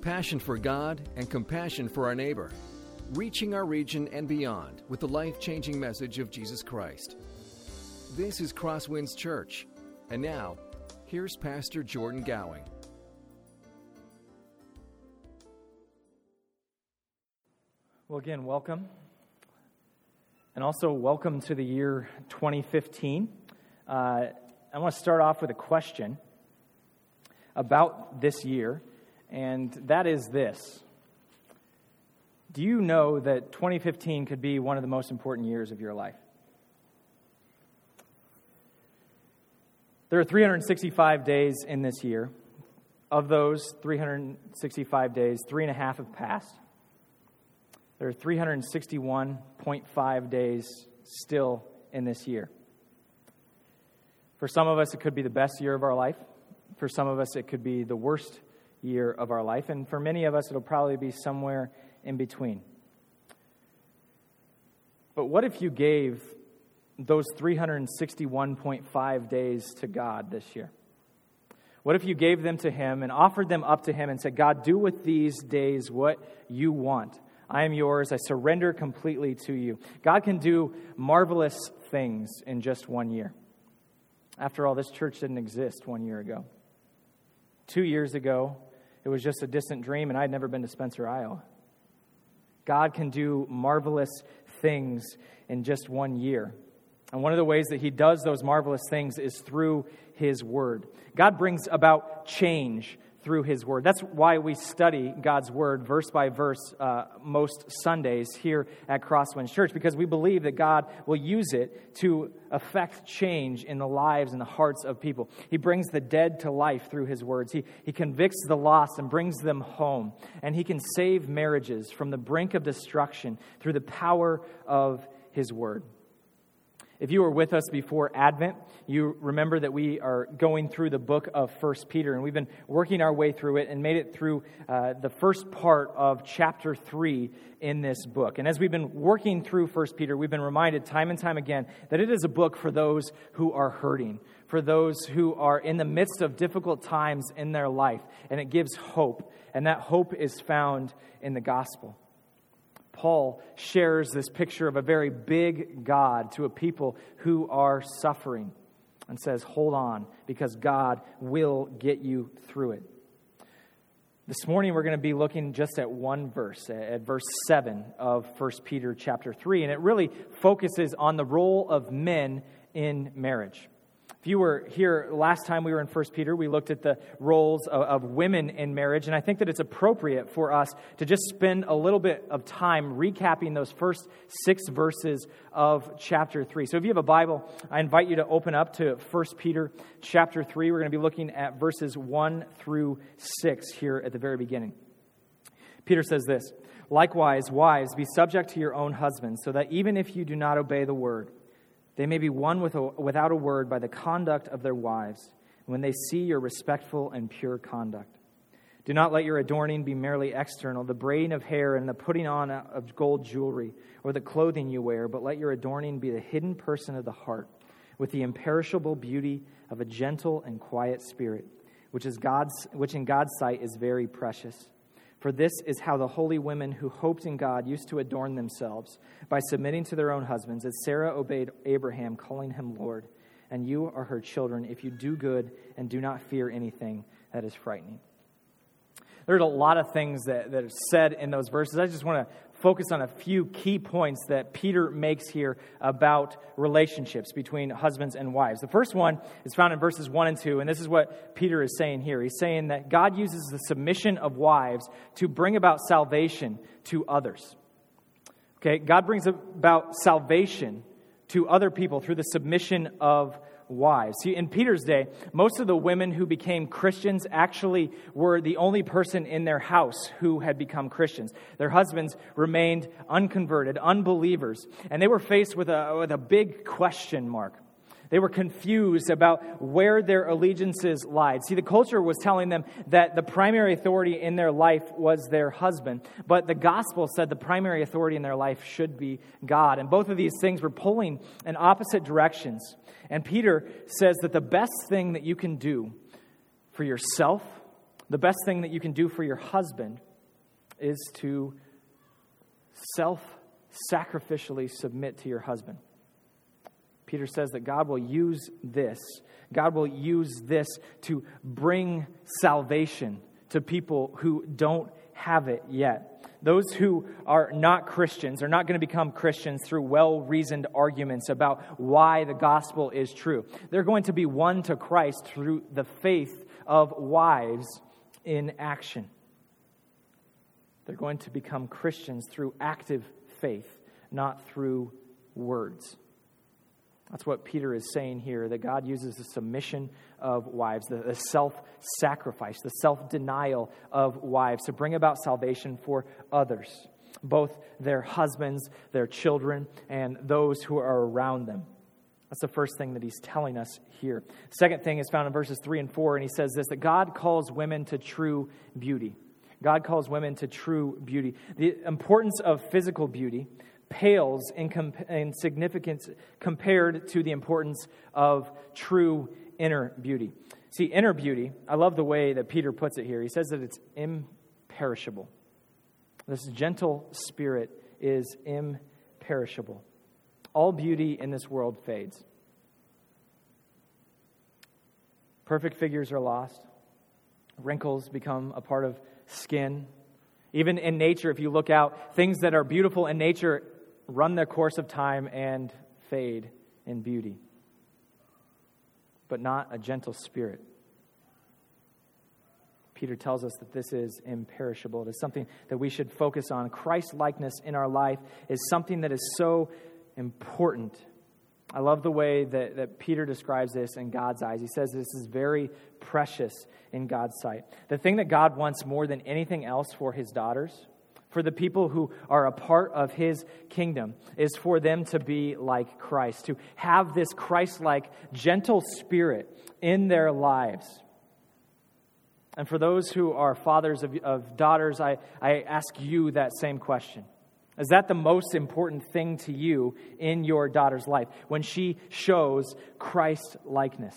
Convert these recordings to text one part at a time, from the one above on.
passion for God, and compassion for our neighbor, reaching our region and beyond with the life changing message of Jesus Christ. This is Crosswinds Church. And now, here's Pastor Jordan Gowing. Well, again, welcome. And also, welcome to the year 2015. Uh, I want to start off with a question about this year, and that is this Do you know that 2015 could be one of the most important years of your life? There are 365 days in this year. Of those 365 days, three and a half have passed. There are 361.5 days still in this year. For some of us, it could be the best year of our life. For some of us, it could be the worst year of our life. And for many of us, it'll probably be somewhere in between. But what if you gave those 361.5 days to God this year? What if you gave them to Him and offered them up to Him and said, God, do with these days what you want? I am yours. I surrender completely to you. God can do marvelous things in just one year. After all, this church didn't exist one year ago. Two years ago, it was just a distant dream, and I'd never been to Spencer, Iowa. God can do marvelous things in just one year. And one of the ways that He does those marvelous things is through His Word. God brings about change through His Word. That's why we study God's Word verse by verse uh, most Sundays here at Crosswinds Church, because we believe that God will use it to affect change in the lives and the hearts of people. He brings the dead to life through His words. He, he convicts the lost and brings them home. And He can save marriages from the brink of destruction through the power of His Word. If you were with us before Advent, you remember that we are going through the book of First Peter, and we've been working our way through it and made it through uh, the first part of chapter 3 in this book. And as we've been working through First Peter, we've been reminded time and time again that it is a book for those who are hurting, for those who are in the midst of difficult times in their life, and it gives hope, and that hope is found in the gospel. Paul shares this picture of a very big God to a people who are suffering and says, Hold on, because God will get you through it. This morning we're going to be looking just at one verse, at verse 7 of 1 Peter chapter 3, and it really focuses on the role of men in marriage. If you were here last time we were in 1 Peter, we looked at the roles of, of, women in marriage, and I think that it's appropriate for us to just spend a little bit of time recapping those first six verses of chapter 3. So if you have a Bible, I invite you to open up to 1 Peter chapter 3. We're going to be looking at verses 1 through 6 here at the very beginning. Peter says this Likewise, wives, be subject to your own husbands, so that even if you do not obey the word, they may be won with a, without a word by the conduct of their wives when they see your respectful and pure conduct. Do not let your adorning be merely external, the braiding of hair and the putting on of gold jewelry, or the clothing you wear, but let your adorning be the hidden person of the heart, with the imperishable beauty of a gentle and quiet spirit, which, is God's, which in God's sight is very precious. For this is how the holy women who hoped in God used to adorn themselves, by submitting to their own husbands, as Sarah obeyed Abraham, calling him Lord. And you are her children if you do good and do not fear anything that is frightening. There's a lot of things that, that are said in those verses. I just want to focus on a few key points that Peter makes here about relationships between husbands and wives. The first one is found in verses 1 and 2, and this is what Peter is saying here. He's saying that God uses the submission of wives to bring about salvation to others. Okay, God brings about salvation to other people through the submission of wives. See, in Peter's day, most of the women who became Christians actually were the only person in their house who had become Christians. Their husbands remained unconverted, unbelievers, and they were faced with a, with a big question mark. They were confused about where their allegiances lied. See, the culture was telling them that the primary authority in their life was their husband, but the gospel said the primary authority in their life should be God. And both of these things were pulling in opposite directions. And Peter says that the best thing that you can do for yourself, the best thing that you can do for your husband is to self sacrificially submit to your husband. Peter says that God will use this. God will use this to bring salvation to people who don't have it yet. Those who are not Christians are not going to become Christians through well reasoned arguments about why the gospel is true. They're going to be won to Christ through the faith of wives in action. They're going to become Christians through active faith, not through words. That's what Peter is saying here that God uses the submission of wives, the, self sacrifice, the self denial of wives to bring about salvation for others, both their husbands, their children, and those who are around them. That's the first thing that he's telling us here. Second thing is found in verses 3 and 4, and he says this that God calls women to true beauty. God calls women to true beauty. The importance of physical beauty pales in, comp- in significance compared to the importance of true inner beauty. See, inner beauty, I love the way that Peter puts it here. He says that it's imperishable. This gentle spirit is imperishable. All beauty in this world fades. Perfect figures are lost. Wrinkles become a part of skin. Even in nature, if you look out, things that are beautiful in nature run their course of time and fade in beauty, but not a gentle spirit. Peter tells us that this is imperishable. It is something that we should focus on. Christ likeness in our life is something that is so important. I love the way that, that Peter describes this in God's eyes. He says this is very precious in God's sight. The thing that God wants more than anything else for his daughters for the people who are a part of his kingdom is for them to be like Christ, to have this Christ like, gentle spirit in their lives. And for those who are fathers of, of daughters, I, I ask you that same question. Is that the most important thing to you in your daughter's life when she shows Christ likeness?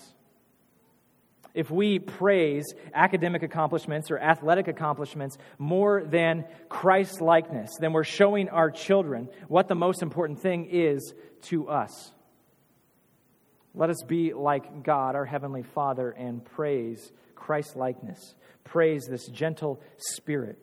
If we praise academic accomplishments or athletic accomplishments more than Christ likeness, then we're showing our children what the most important thing is to us. Let us be like God, our Heavenly Father, and praise Christ likeness. Praise this gentle spirit.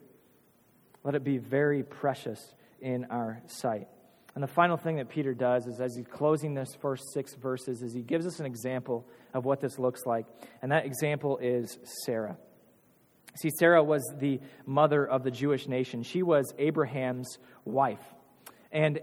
Let it be very precious in our sight. And the final thing that Peter does is, as he's closing this first six verses, is he gives us an example of what this looks like. And that example is Sarah. See, Sarah was the mother of the Jewish nation, she was Abraham's wife. And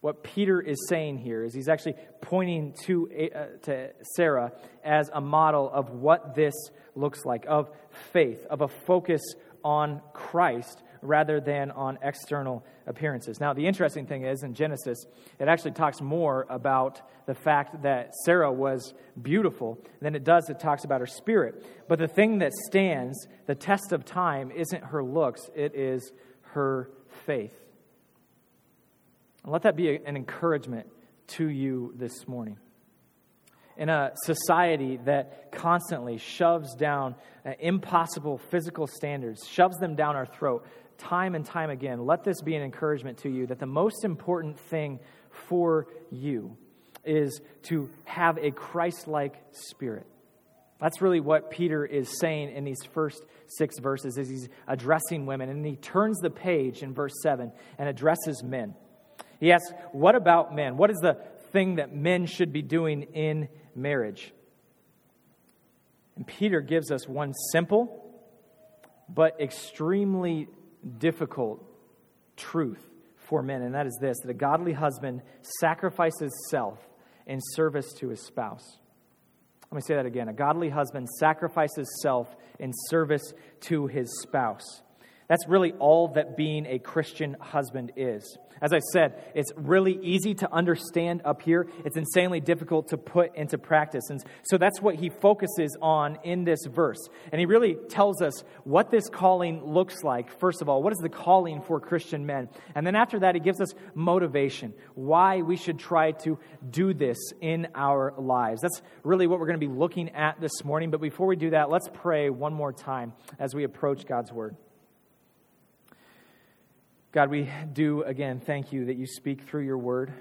what Peter is saying here is he's actually pointing to, uh, to Sarah as a model of what this looks like of faith, of a focus on Christ rather than on external appearances. Now, the interesting thing is in Genesis, it actually talks more about the fact that Sarah was beautiful than it does it talks about her spirit. But the thing that stands the test of time isn't her looks, it is her faith. And let that be an encouragement to you this morning in a society that constantly shoves down uh, impossible physical standards, shoves them down our throat, time and time again, let this be an encouragement to you that the most important thing for you is to have a Christ like spirit. That's really what Peter is saying in these first six verses as he's addressing women. And he turns the page in verse 7 and addresses men. He asks, What about men? What is the thing that men should be doing in marriage? And Peter gives us one simple but extremely difficult truth for men, and that is this that a godly husband sacrifices self in service to his spouse. Let me say that again. A godly husband sacrifices self in service to his spouse. That's really all that being a Christian husband is. As I said, it's really easy to understand up here. It's insanely difficult to put into practice. And so that's what he focuses on in this verse. And he really tells us what this calling looks like. First of all, what is the calling for Christian men? And then after that, he gives us motivation, why we should try to do this in our lives. That's really what we're going to be looking at this morning. But before we do that, let's pray one more time as we approach God's word. God, we do again thank you that you speak through your word.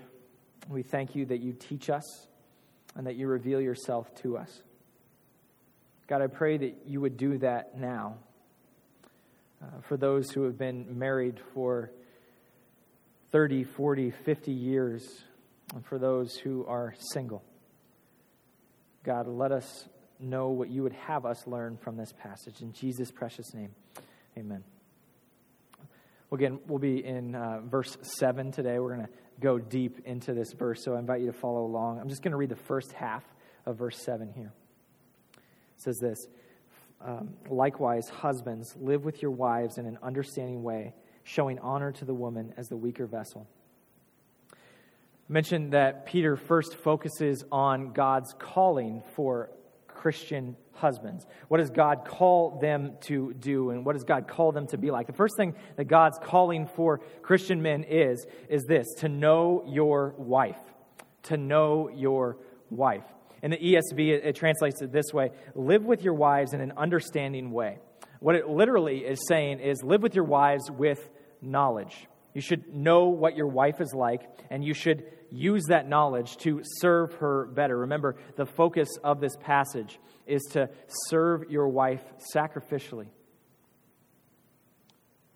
We thank you that you teach us and that you reveal yourself to us. God, I pray that you would do that now uh, for those who have been married for 30, 40, 50 years, and for those who are single. God, let us know what you would have us learn from this passage. In Jesus' precious name, amen. Again, we'll be in uh, verse 7 today. We're going to go deep into this verse, so I invite you to follow along. I'm just going to read the first half of verse 7 here. It says this um, Likewise, husbands, live with your wives in an understanding way, showing honor to the woman as the weaker vessel. I mentioned that Peter first focuses on God's calling for Christian husbands? What does God call them to do and what does God call them to be like? The first thing that God's calling for Christian men is is this, to know your wife. To know your wife. In the ESV it, it translates it this way, live with your wives in an understanding way. What it literally is saying is live with your wives with knowledge. You should know what your wife is like, and you should use that knowledge to serve her better. Remember, the focus of this passage is to serve your wife sacrificially.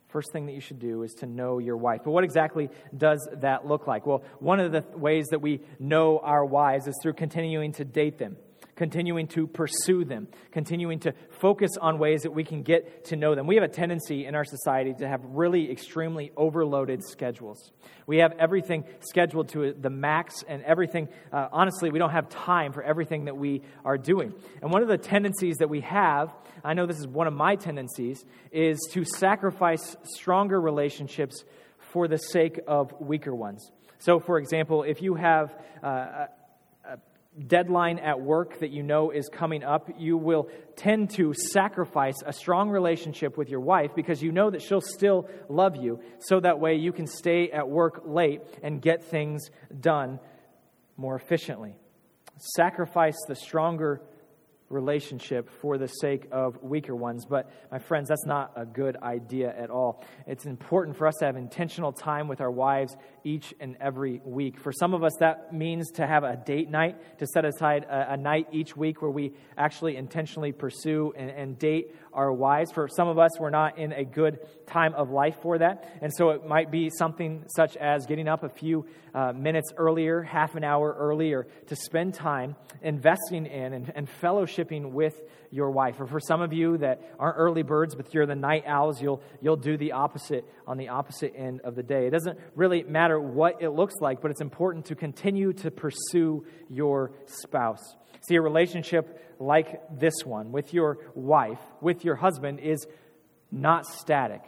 First thing that you should do is to know your wife. But what exactly does that look like? Well, one of the ways that we know our wives is through continuing to date them continuing to pursue them, continuing to focus on ways that we can get to know them. We have a tendency in our society to have really extremely overloaded schedules. We have everything scheduled to the max, and everything, uh, honestly, we don't have time for everything that we are doing. And one of the tendencies that we have, I know this is one of my tendencies, is to sacrifice stronger relationships for the sake of weaker ones. So, for example, if you have uh, deadline at work that you know is coming up, you will tend to sacrifice a strong relationship with your wife because you know that she'll still love you. So that way you can stay at work late and get things done more efficiently. Sacrifice the stronger relationship for the sake of weaker ones. But, my friends, that's not a good idea at all. It's important for us to have intentional time with our wives each and every week. For some of us, that means to have a date night, to set aside a, a night each week where we actually intentionally pursue and, and date our wives. For some of us, we're not in a good time of life for that. And so it might be something such as getting up a few uh, minutes earlier, half an hour earlier, to spend time investing in and, and fellowshipping with your wife. Or for some of you that aren't early birds, but you're the night owls, you'll, you'll do the opposite on the opposite end of the day. It doesn't really matter what it looks like, but it's important to continue to pursue your spouse. See, a relationship like this one with your wife, with your husband, is not static.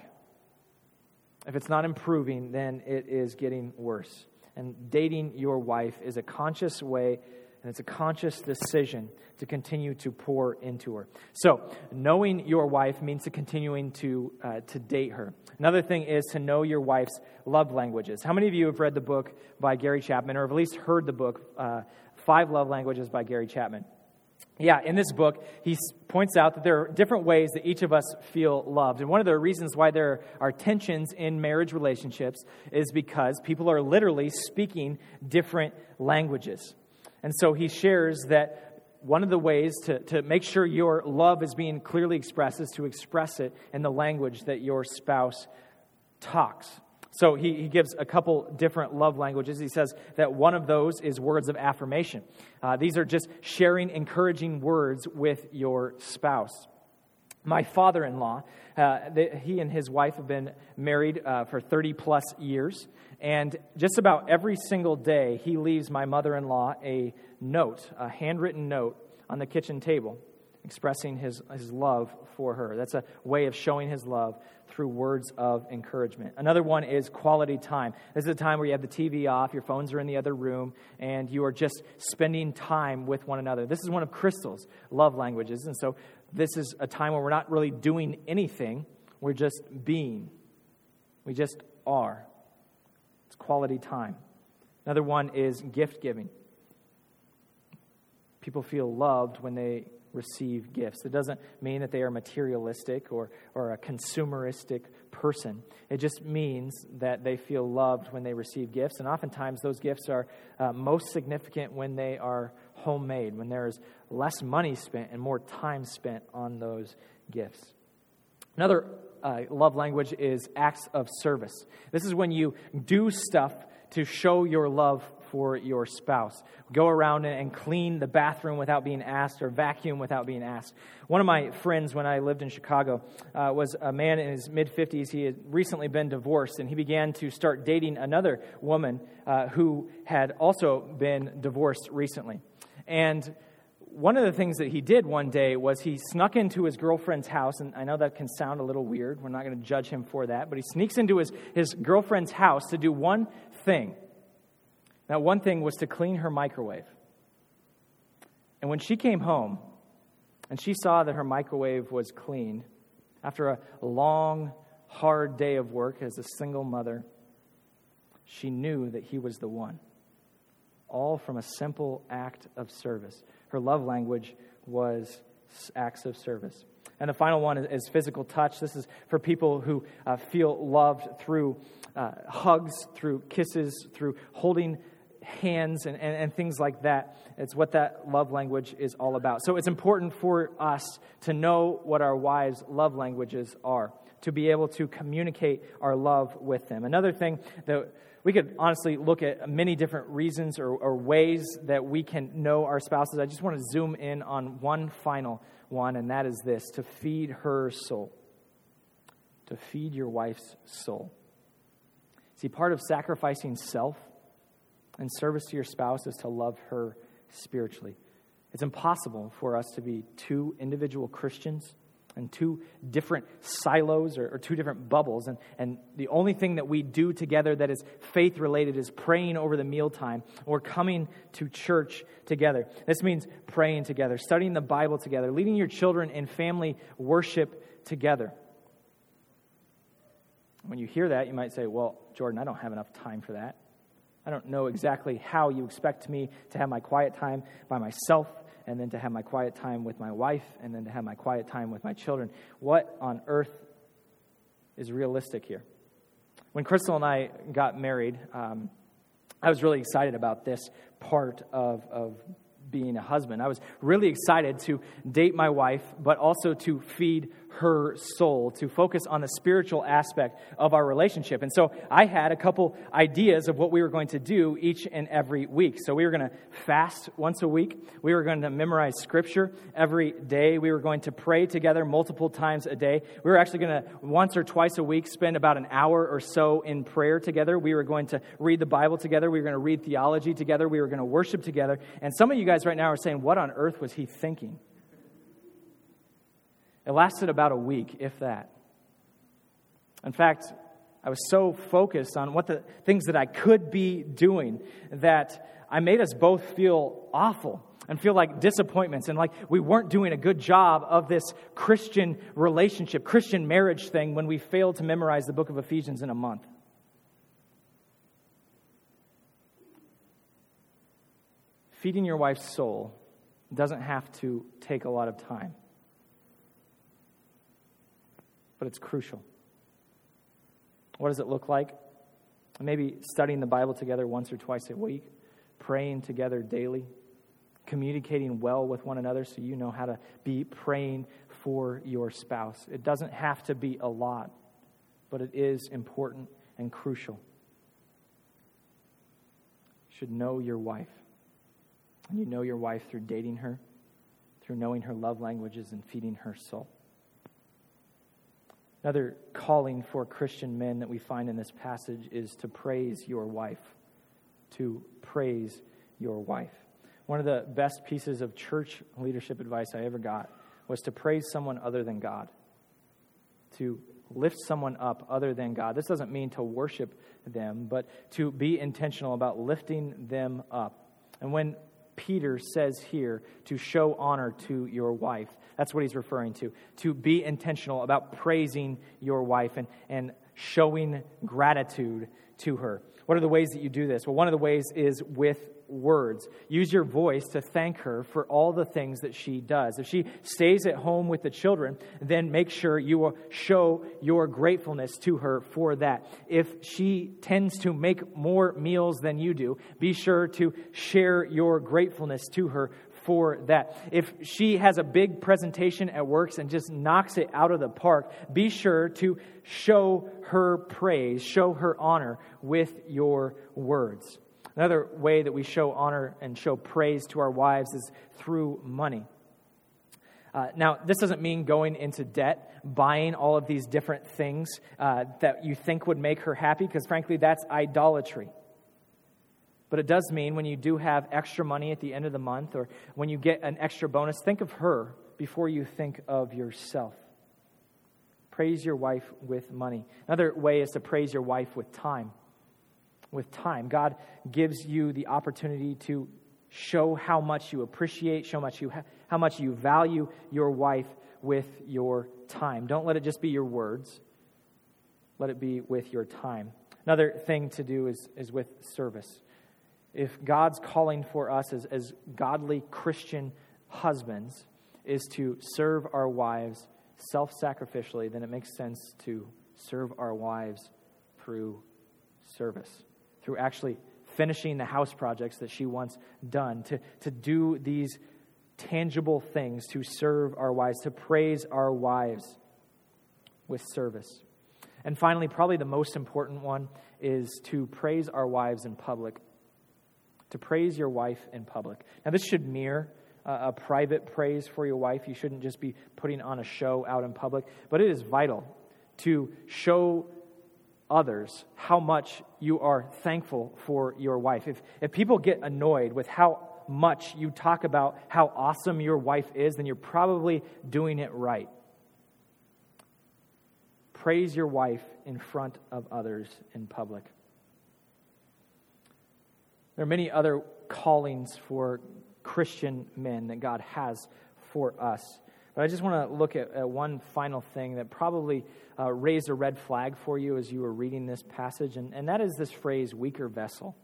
If it's not improving, then it is getting worse. And dating your wife is a conscious way and it's a conscious decision to continue to pour into her. So, knowing your wife means to continuing to, uh, to date her. Another thing is to know your wife's love languages. How many of you have read the book by Gary Chapman, or have at least heard the book, uh, Five Love Languages by Gary Chapman? Yeah, in this book, he points out that there are different ways that each of us feel loved. And one of the reasons why there are tensions in marriage relationships is because people are literally speaking different languages. And so he shares that one of the ways to, to make sure your love is being clearly expressed is to express it in the language that your spouse talks. So he, he gives a couple different love languages. He says that one of those is words of affirmation. Uh, these are just sharing encouraging words with your spouse. My father in law, uh, he and his wife have been married uh, for 30 plus years. And just about every single day, he leaves my mother in law a note, a handwritten note on the kitchen table expressing his, his love for her. That's a way of showing his love through words of encouragement. Another one is quality time. This is a time where you have the TV off, your phones are in the other room, and you are just spending time with one another. This is one of Crystal's love languages. And so this is a time where we're not really doing anything, we're just being. We just are. It's quality time. Another one is gift giving. People feel loved when they receive gifts. It doesn't mean that they are materialistic or, or a consumeristic person. It just means that they feel loved when they receive gifts. And oftentimes, those gifts are uh, most significant when they are homemade, when there is less money spent and more time spent on those gifts. Another uh, love language is acts of service. This is when you do stuff to show your love for your spouse. Go around and clean the bathroom without being asked or vacuum without being asked. One of my friends, when I lived in Chicago, uh, was a man in his mid 50s. He had recently been divorced, and he began to start dating another woman uh, who had also been divorced recently. And one of the things that he did one day was he snuck into his girlfriend's house, and I know that can sound a little weird. We're not going to judge him for that, but he sneaks into his, his girlfriend's house to do one thing. That one thing was to clean her microwave. And when she came home and she saw that her microwave was cleaned, after a long, hard day of work as a single mother, she knew that he was the one. All from a simple act of service. Her love language was acts of service. And the final one is, physical touch. This is for people who uh, feel loved through uh, hugs, through kisses, through holding hands and, and, and, things like that. It's what that love language is all about. So it's important for us to know what our wives' love languages are, to be able to communicate our love with them. Another thing that we could honestly look at many different reasons or, or ways that we can know our spouses. I just want to zoom in on one final one, and that is this to feed her soul. To feed your wife's soul. See, part of sacrificing self and service to your spouse is to love her spiritually. It's impossible for us to be two individual Christians and two different silos or, or, two different bubbles. And, and the only thing that we do together that is faith related is praying over the mealtime or coming to church together. This means praying together, studying the Bible together, leading your children in family worship together. When you hear that, you might say, Well, Jordan, I don't have enough time for that. I don't know exactly how you expect me to have my quiet time by myself and then to have my quiet time with my wife and then to have my quiet time with my children. What on earth is realistic here? When Crystal and I got married, um, I was really excited about this part of, of being a husband. I was really excited to date my wife, but also to feed her soul, to focus on the spiritual aspect of our relationship. And so I had a couple ideas of what we were going to do each and every week. So we were going to fast once a week, we were going to memorize scripture every day, we were going to pray together multiple times a day. We were actually going to once or twice a week spend about an hour or so in prayer together. We were going to read the Bible together, we were going to read theology together, we were going to worship together. And some of you guys right now are saying, What on earth was he thinking? It lasted about a week, if that. In fact, I was so focused on what the things that I could be doing that I made us both feel awful and feel like disappointments and like we weren't doing a good job of this Christian relationship, Christian marriage thing when we failed to memorize the book of Ephesians in a month. Feeding your wife's soul doesn't have to take a lot of time but it's crucial. What does it look like? Maybe studying the Bible together once or twice a week, praying together daily, communicating well with one another so you know how to be praying for your spouse. It doesn't have to be a lot, but it is important and crucial. You should know your wife. And you know your wife through dating her, through knowing her love languages and feeding her soul. Another calling for Christian men that we find in this passage is to praise your wife. To praise your wife. One of the best pieces of church leadership advice I ever got was to praise someone other than God, to lift someone up other than God. This doesn't mean to worship them, but to be intentional about lifting them up. And when Peter says here to show honor to your wife, that's what he's referring to. To be intentional about praising your wife and, and showing gratitude to her. What are the ways that you do this? Well, one of the ways is with words. Use your voice to thank her for all the things that she does. If she stays at home with the children, then make sure you will show your gratefulness to her for that. If she tends to make more meals than you do, be sure to share your gratefulness to her for that. If she has a big presentation at works and just knocks it out of the park, be sure to show her praise, show her honor with your words. Another way that we show honor and show praise to our wives is through money. Uh, now, this doesn't mean going into debt, buying all of these different things uh, that you think would make her happy, because frankly, that's idolatry. But it does mean when you do have extra money at the end of the month or when you get an extra bonus, think of her before you think of yourself. Praise your wife with money. Another way is to praise your wife with time with time. God gives you the opportunity to show how much you appreciate, show much you ha- how much you value your wife with your time. Don't let it just be your words. Let it be with your time. Another thing to do is, is with service. If God's calling for us as, as godly Christian husbands is to serve our wives self sacrificially, then it makes sense to serve our wives through service through actually finishing the house projects that she wants done, to, to do these tangible things to serve our wives, to praise our wives with service. And finally, probably the most important one is to praise our wives in public. To praise your wife in public. Now, this should mirror a private praise for your wife. You shouldn't just be putting on a show out in public, but it is vital to show others how much you are thankful for your wife. If, if people get annoyed with how much you talk about how awesome your wife is, then you're probably doing it right. Praise your wife in front of others in public. There are many other callings for Christian men that God has for us. But I just want to look at, at one final thing that probably uh, a red flag for you as you were reading this passage, and, and that is this phrase, weaker vessel.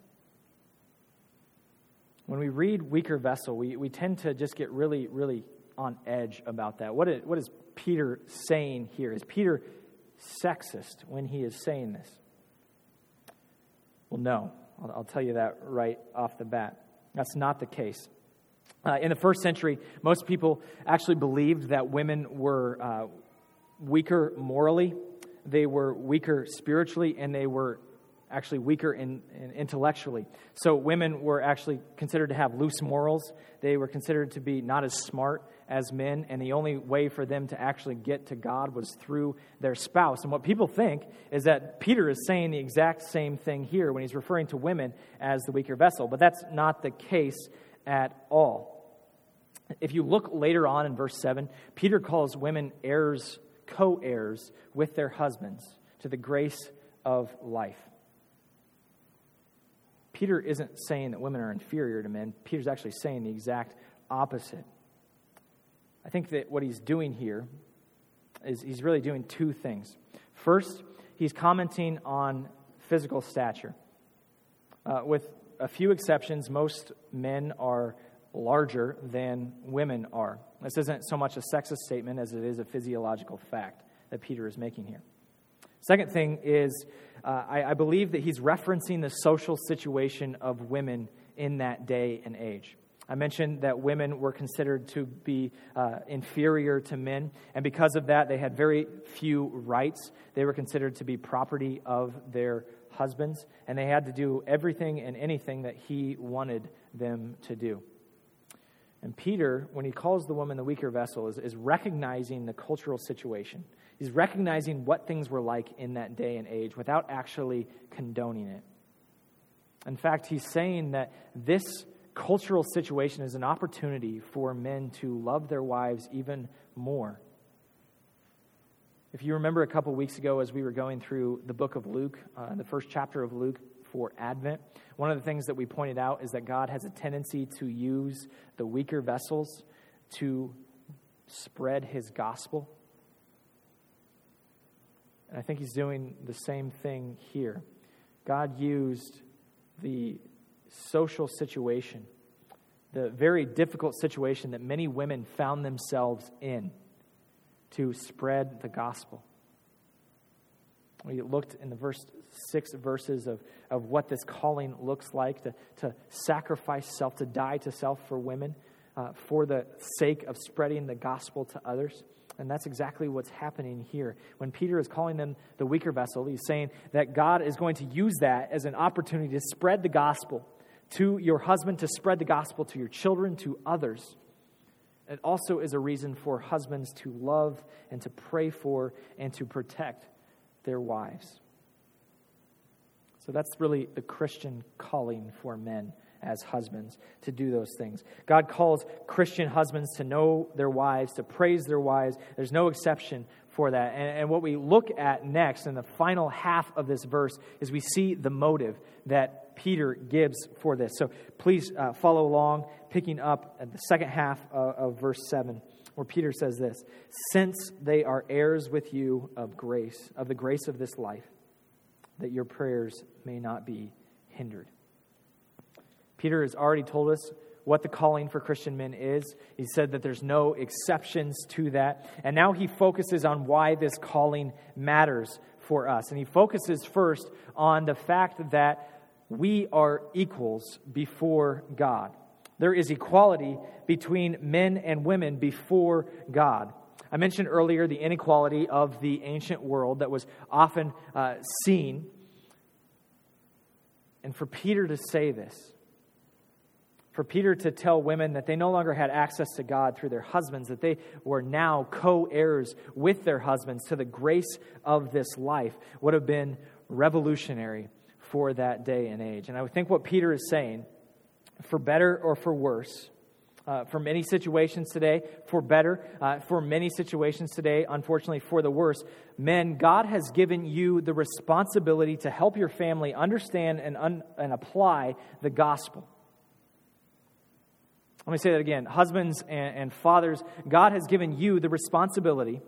When we read weaker vessel, we, we tend to just get really, really on edge about that. What is, what is Peter saying here? Is Peter sexist when he is saying this? Well, no. I'll, I'll tell you that right off the bat. That's not the case. Uh, in the first century, most people actually believed that women were uh, weaker morally, they were weaker spiritually, and they were actually weaker in, in, intellectually. So women were actually considered to have loose morals. They were considered to be not as smart as men, and the only way for them to actually get to God was through their spouse. And what people think is that Peter is saying the exact same thing here when he's referring to women as the weaker vessel, but that's not the case at all. If you look later on in verse 7, Peter calls women heirs, co heirs with their husbands to the grace of life. Peter isn't saying that women are inferior to men, Peter's actually saying the exact opposite. I think that what he's doing here is he's really doing two things. First, he's commenting on physical stature. Uh, with a few exceptions, most men are larger than women are. This isn't so much a sexist statement as it is a physiological fact that Peter is making here. Second thing is, uh, I, I believe that he's referencing the social situation of women in that day and age. I mentioned that women were considered to be uh, inferior to men, and because of that, they had very few rights. They were considered to be property of their husbands, and they had to do everything and anything that he wanted them to do. And Peter, when he calls the woman the weaker vessel, is, is recognizing the cultural situation. He's recognizing what things were like in that day and age without actually condoning it. In fact, he's saying that this cultural situation is an opportunity for men to love their wives even more. If you remember a couple weeks ago, as we were going through the book of Luke, uh, the first chapter of Luke for Advent, one of the things that we pointed out is that God has a tendency to use the weaker vessels to spread his gospel. And I think he's doing the same thing here. God used the social situation, the very difficult situation that many women found themselves in, to spread the gospel. We looked in the verse six verses of, of what this calling looks like to, to sacrifice self, to die to self for women uh, for the sake of spreading the gospel to others. And that's exactly what's happening here. When Peter is calling them the weaker vessel, he's saying that God is going to use that as an opportunity to spread the gospel to your husband, to spread the gospel to your children, to others. It also is a reason for husbands to love and to pray for and to protect their wives. So that's really the Christian calling for men as husbands to do those things. God calls Christian husbands to know their wives, to praise their wives. There's no exception for that. And, and, what we look at next in the final half of this verse is we see the motive that Peter gives for this. So please uh, follow along, picking up at the second half of, of verse 7 where Peter says this Since they are heirs with you of grace, of the grace of this life, that your prayers may not be hindered. Peter has already told us what the calling for Christian men is. He said that there's no exceptions to that. And now he focuses on why this calling matters for us. And he focuses first on the fact that we are equals before God. There is equality between men and women before God. I mentioned earlier the inequality of the ancient world that was often uh, seen. And for Peter to say this, for Peter to tell women that they no longer had access to God through their husbands, that they were now co heirs with their husbands to the grace of this life, would have been revolutionary for that day and age. And I think what Peter is saying, for better or for worse, uh, for many situations today, for better, uh, for many situations today, unfortunately, for the worse. Men, God has given you the responsibility to help your family understand and, un- and apply the gospel. Let me say that again. Husbands and, and fathers, God has given you the responsibility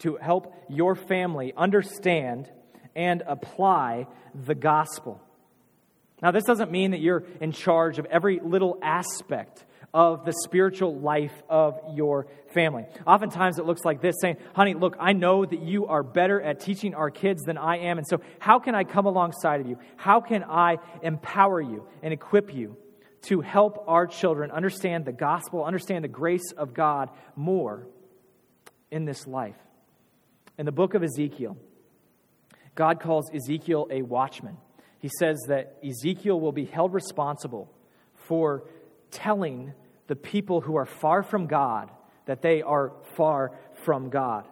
to help your family understand and apply the gospel. Now, this doesn't mean that you're in charge of every little aspect of the spiritual life of your family. Oftentimes it looks like this saying, Honey, look, I know that you are better at teaching our kids than I am. And so, how can I come alongside of you? How can I empower you and equip you to help our children understand the gospel, understand the grace of God more in this life. In the book of Ezekiel, God calls Ezekiel a watchman. He says that Ezekiel will be held responsible for telling the people who are far from God that they are far from God.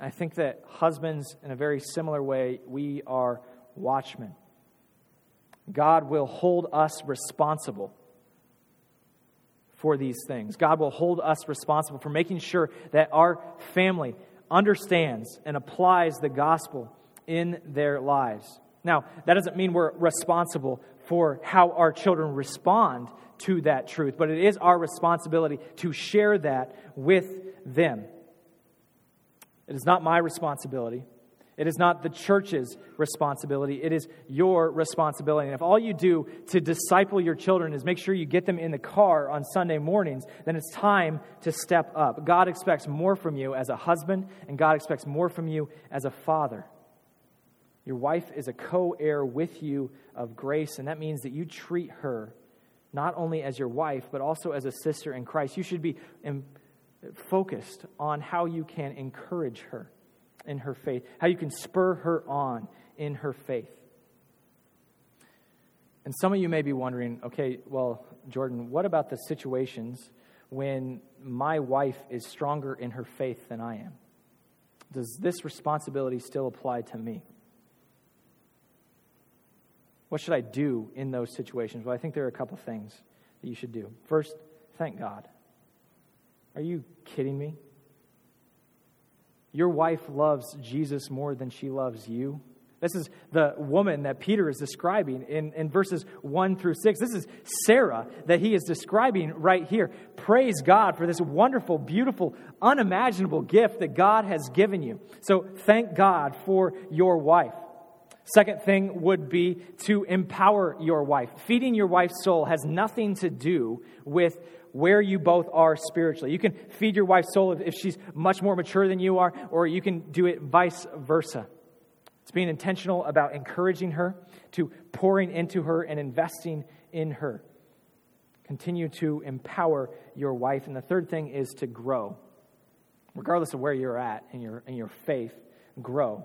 I think that husbands, in a very similar way, we are watchmen. God will hold us responsible for these things. God will hold us responsible for making sure that our family understands and applies the gospel in their lives. Now, that doesn't mean we're responsible for how our children respond to that truth, but it is our responsibility to share that with them. It is not my responsibility. It is not the church's responsibility. It is your responsibility. And if all you do to disciple your children is make sure you get them in the car on Sunday mornings, then it's time to step up. God expects more from you as a husband, and God expects more from you as a father. Your wife is a co heir with you of grace, and that means that you treat her not only as your wife, but also as a sister in Christ. You should be focused on how you can encourage her in her faith, how you can spur her on in her faith. And some of you may be wondering okay, well, Jordan, what about the situations when my wife is stronger in her faith than I am? Does this responsibility still apply to me? What should I do in those situations? Well, I think there are a couple things that you should do. First, thank God. Are you kidding me? Your wife loves Jesus more than she loves you. This is the woman that Peter is describing in, in verses 1 through 6. This is Sarah that he is describing right here. Praise God for this wonderful, beautiful, unimaginable gift that God has given you. So thank God for your wife. Second thing would be to empower your wife. Feeding your wife's soul has nothing to do with where you both are spiritually. You can feed your wife's soul if she's much more mature than you are, or you can do it vice versa. It's being intentional about encouraging her, to pouring into her, and investing in her. Continue to empower your wife. And the third thing is to grow. Regardless of where you're at in your, in your faith, grow.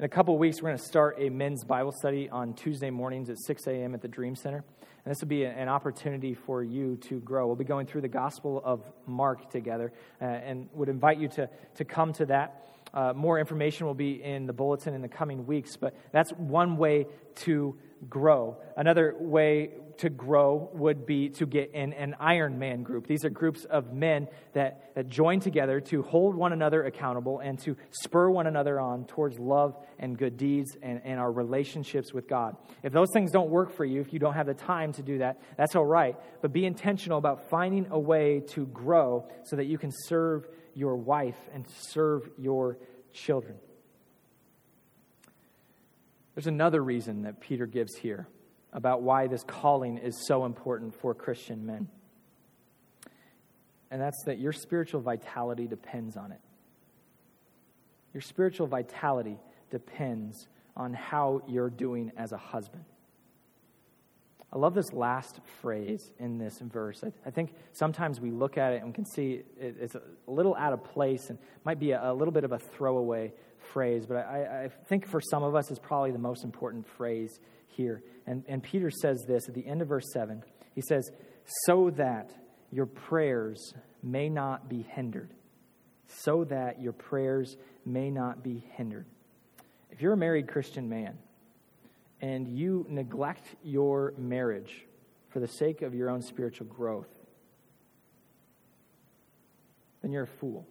In a couple weeks, we're going to start a men's Bible study on Tuesday mornings at 6 a.m. at the Dream Center. And this will be an opportunity for you to grow. We'll be going through the Gospel of Mark together uh, and would invite you to, to come to that. Uh, more information will be in the bulletin in the coming weeks, but that's one way to grow. Another way to grow would be to get in an Iron Man group. These are groups of men that, that join together to hold one another accountable and to spur one another on towards love and good deeds and, and our relationships with God. If those things don't work for you, if you don't have the time to do that, that's all right. But be intentional about finding a way to grow so that you can serve your wife and serve your children. There's another reason that Peter gives here about why this calling is so important for Christian men. And that's that your spiritual vitality depends on it. Your spiritual vitality depends on how you're doing as a husband. I love this last phrase in this verse. I, I think sometimes we look at it and we can see it, it's a little out of place and might be a, a little bit of a throwaway phrase, but I, I, think for some of us it's probably the most important phrase here. And, and Peter says this at the end of verse 7. He says, So that your prayers may not be hindered. So that your prayers may not be hindered. If you're a married Christian man, and you neglect your marriage for the sake of your own spiritual growth, then you're a fool.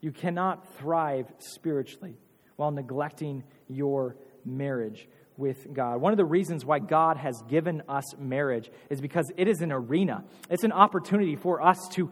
You cannot thrive spiritually while neglecting your marriage with God. One of the reasons why God has given us marriage is because it is an arena. It's an opportunity for us to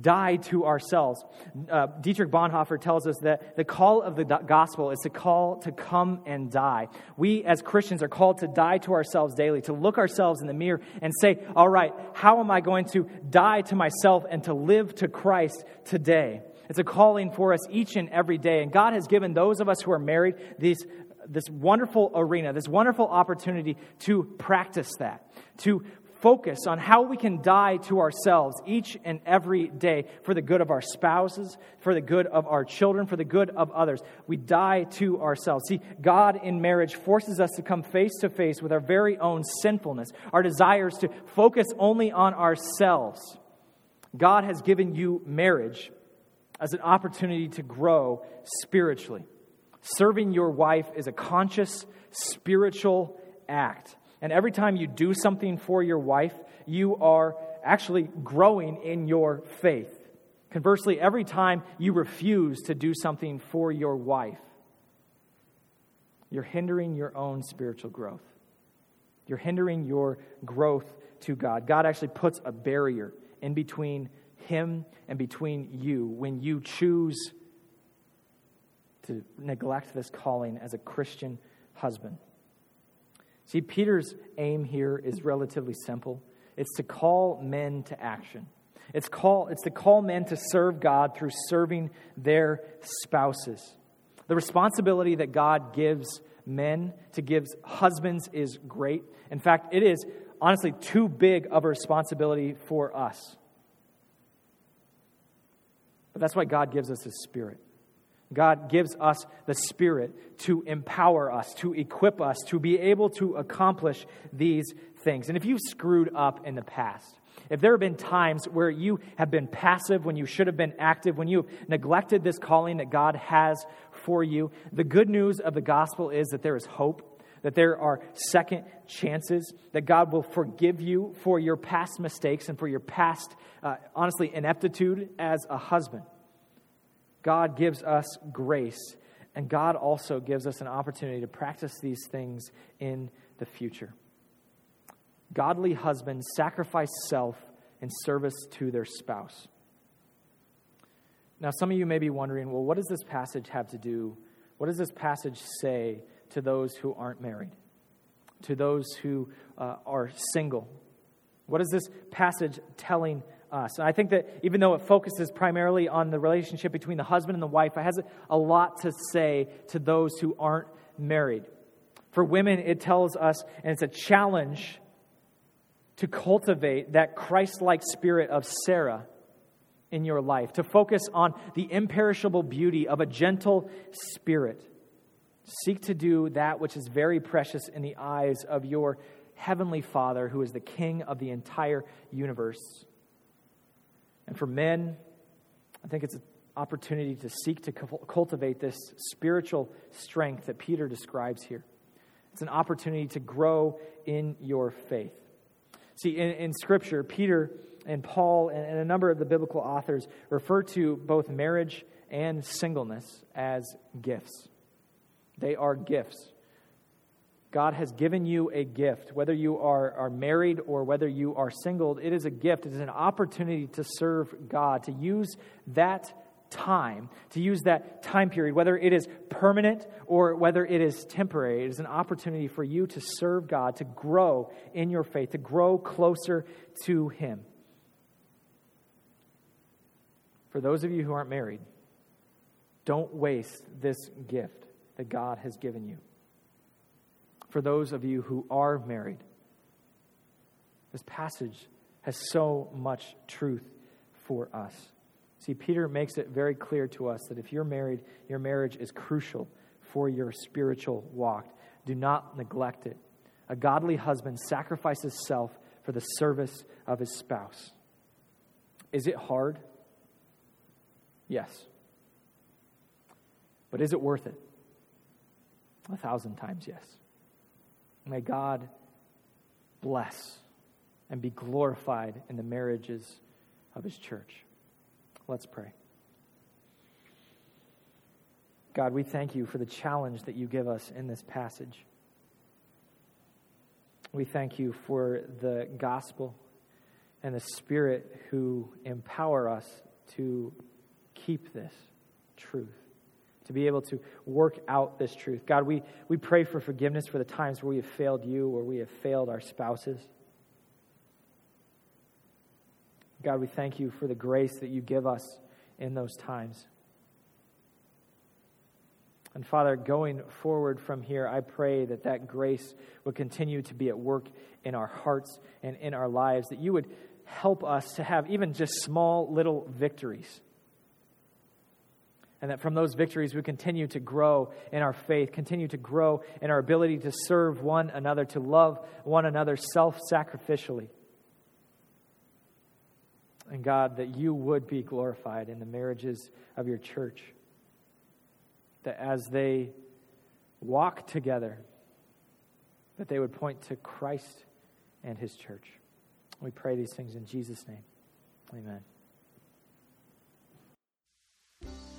die to ourselves. Uh, Dietrich Bonhoeffer tells us that the call of the gospel is to call to come and die. We as Christians are called to die to ourselves daily, to look ourselves in the mirror and say, All right, how am I going to die to myself and to live to Christ today? It's a calling for us each and every day. And God has given those of us who are married these this wonderful arena, this wonderful opportunity to practice that, to focus on how we can die to ourselves each and every day for the good of our spouses, for the good of our children, for the good of others. We die to ourselves. See, God in marriage forces us to come face to face with our very own sinfulness, our desires to focus only on ourselves. God has given you marriage as an opportunity to grow spiritually. Serving your wife is a conscious spiritual act. And every time you do something for your wife, you are actually growing in your faith. Conversely, every time you refuse to do something for your wife, you're hindering your own spiritual growth. You're hindering your growth to God. God actually puts a barrier in between Him and between you when you choose to neglect this calling as a Christian husband. See, Peter's aim here is relatively simple it's to call men to action. It's, call, it's to call men to serve God through serving their spouses. The responsibility that God gives men to give husbands is great. In fact, it is honestly too big of a responsibility for us. But that's why God gives us His Spirit. God gives us the Spirit to empower us, to equip us, to be able to accomplish these things. And if you've screwed up in the past, if there have been times where you have been passive when you should have been active, when you have neglected this calling that God has for you, the good news of the gospel is that there is hope. that there are second chances, that God will forgive you for your past mistakes and for your past, uh, honestly, ineptitude as a husband. God gives us grace, and God also gives us an opportunity to practice these things in the future. Godly husbands sacrifice self in service to their spouse. Now, some of you may be wondering well, what does this passage have to do? What does this passage say to those who aren't married, to those who uh, are single? What is this passage telling us? And I think that even though it focuses primarily on the relationship between the husband and the wife, it has a lot to say to those who aren't married. For women, it tells us, and it's a challenge to cultivate that Christ like spirit of Sarah in your life, to focus on the imperishable beauty of a gentle spirit. Seek to do that which is very precious in the eyes of your heavenly Father, who is the King of the entire universe. And for men, I think it's an opportunity to seek to cultivate this spiritual strength that Peter describes here. It's an opportunity to grow in your faith. See, in, in Scripture, Peter and Paul and, and a number of the biblical authors refer to both marriage and singleness as gifts. They are gifts. God has given you a gift. Whether you are, are married or whether you are single, it is a gift. It is an opportunity to serve God, to use that time, to use that time period, whether it is permanent or whether it is temporary, it is an opportunity for you to serve God, to grow in your faith, to grow closer to Him. For those of you who aren't married, don't waste this gift that God has given you. For those of you who are married, this passage has so much truth for us. See, Peter makes it very clear to us that if you're married, your marriage is crucial for your spiritual walk. Do not neglect it. A godly husband sacrifices self for the service of his spouse. Is it hard? Yes. But is it worth it? A thousand times yes. May God bless and be glorified in the marriages of his church. Let's pray. God, we thank you for the challenge that you give us in this passage. We thank you for the gospel and the Spirit who empower us to keep this truth, to be able to work out this truth. God, we, we pray for forgiveness for the times where we have failed you or we have failed our spouses. God, we thank you for the grace that you give us in those times. And Father, going forward from here, I pray that that grace would continue to be at work in our hearts and in our lives, that you would help us to have even just small little victories. And that from those victories, we continue to grow in our faith, continue to grow in our ability to serve one another, to love one another self sacrificially. And God, that you would be glorified in the marriages of your church. That as they walk together, that they would point to Christ and his church. We pray these things in Jesus' name. Amen.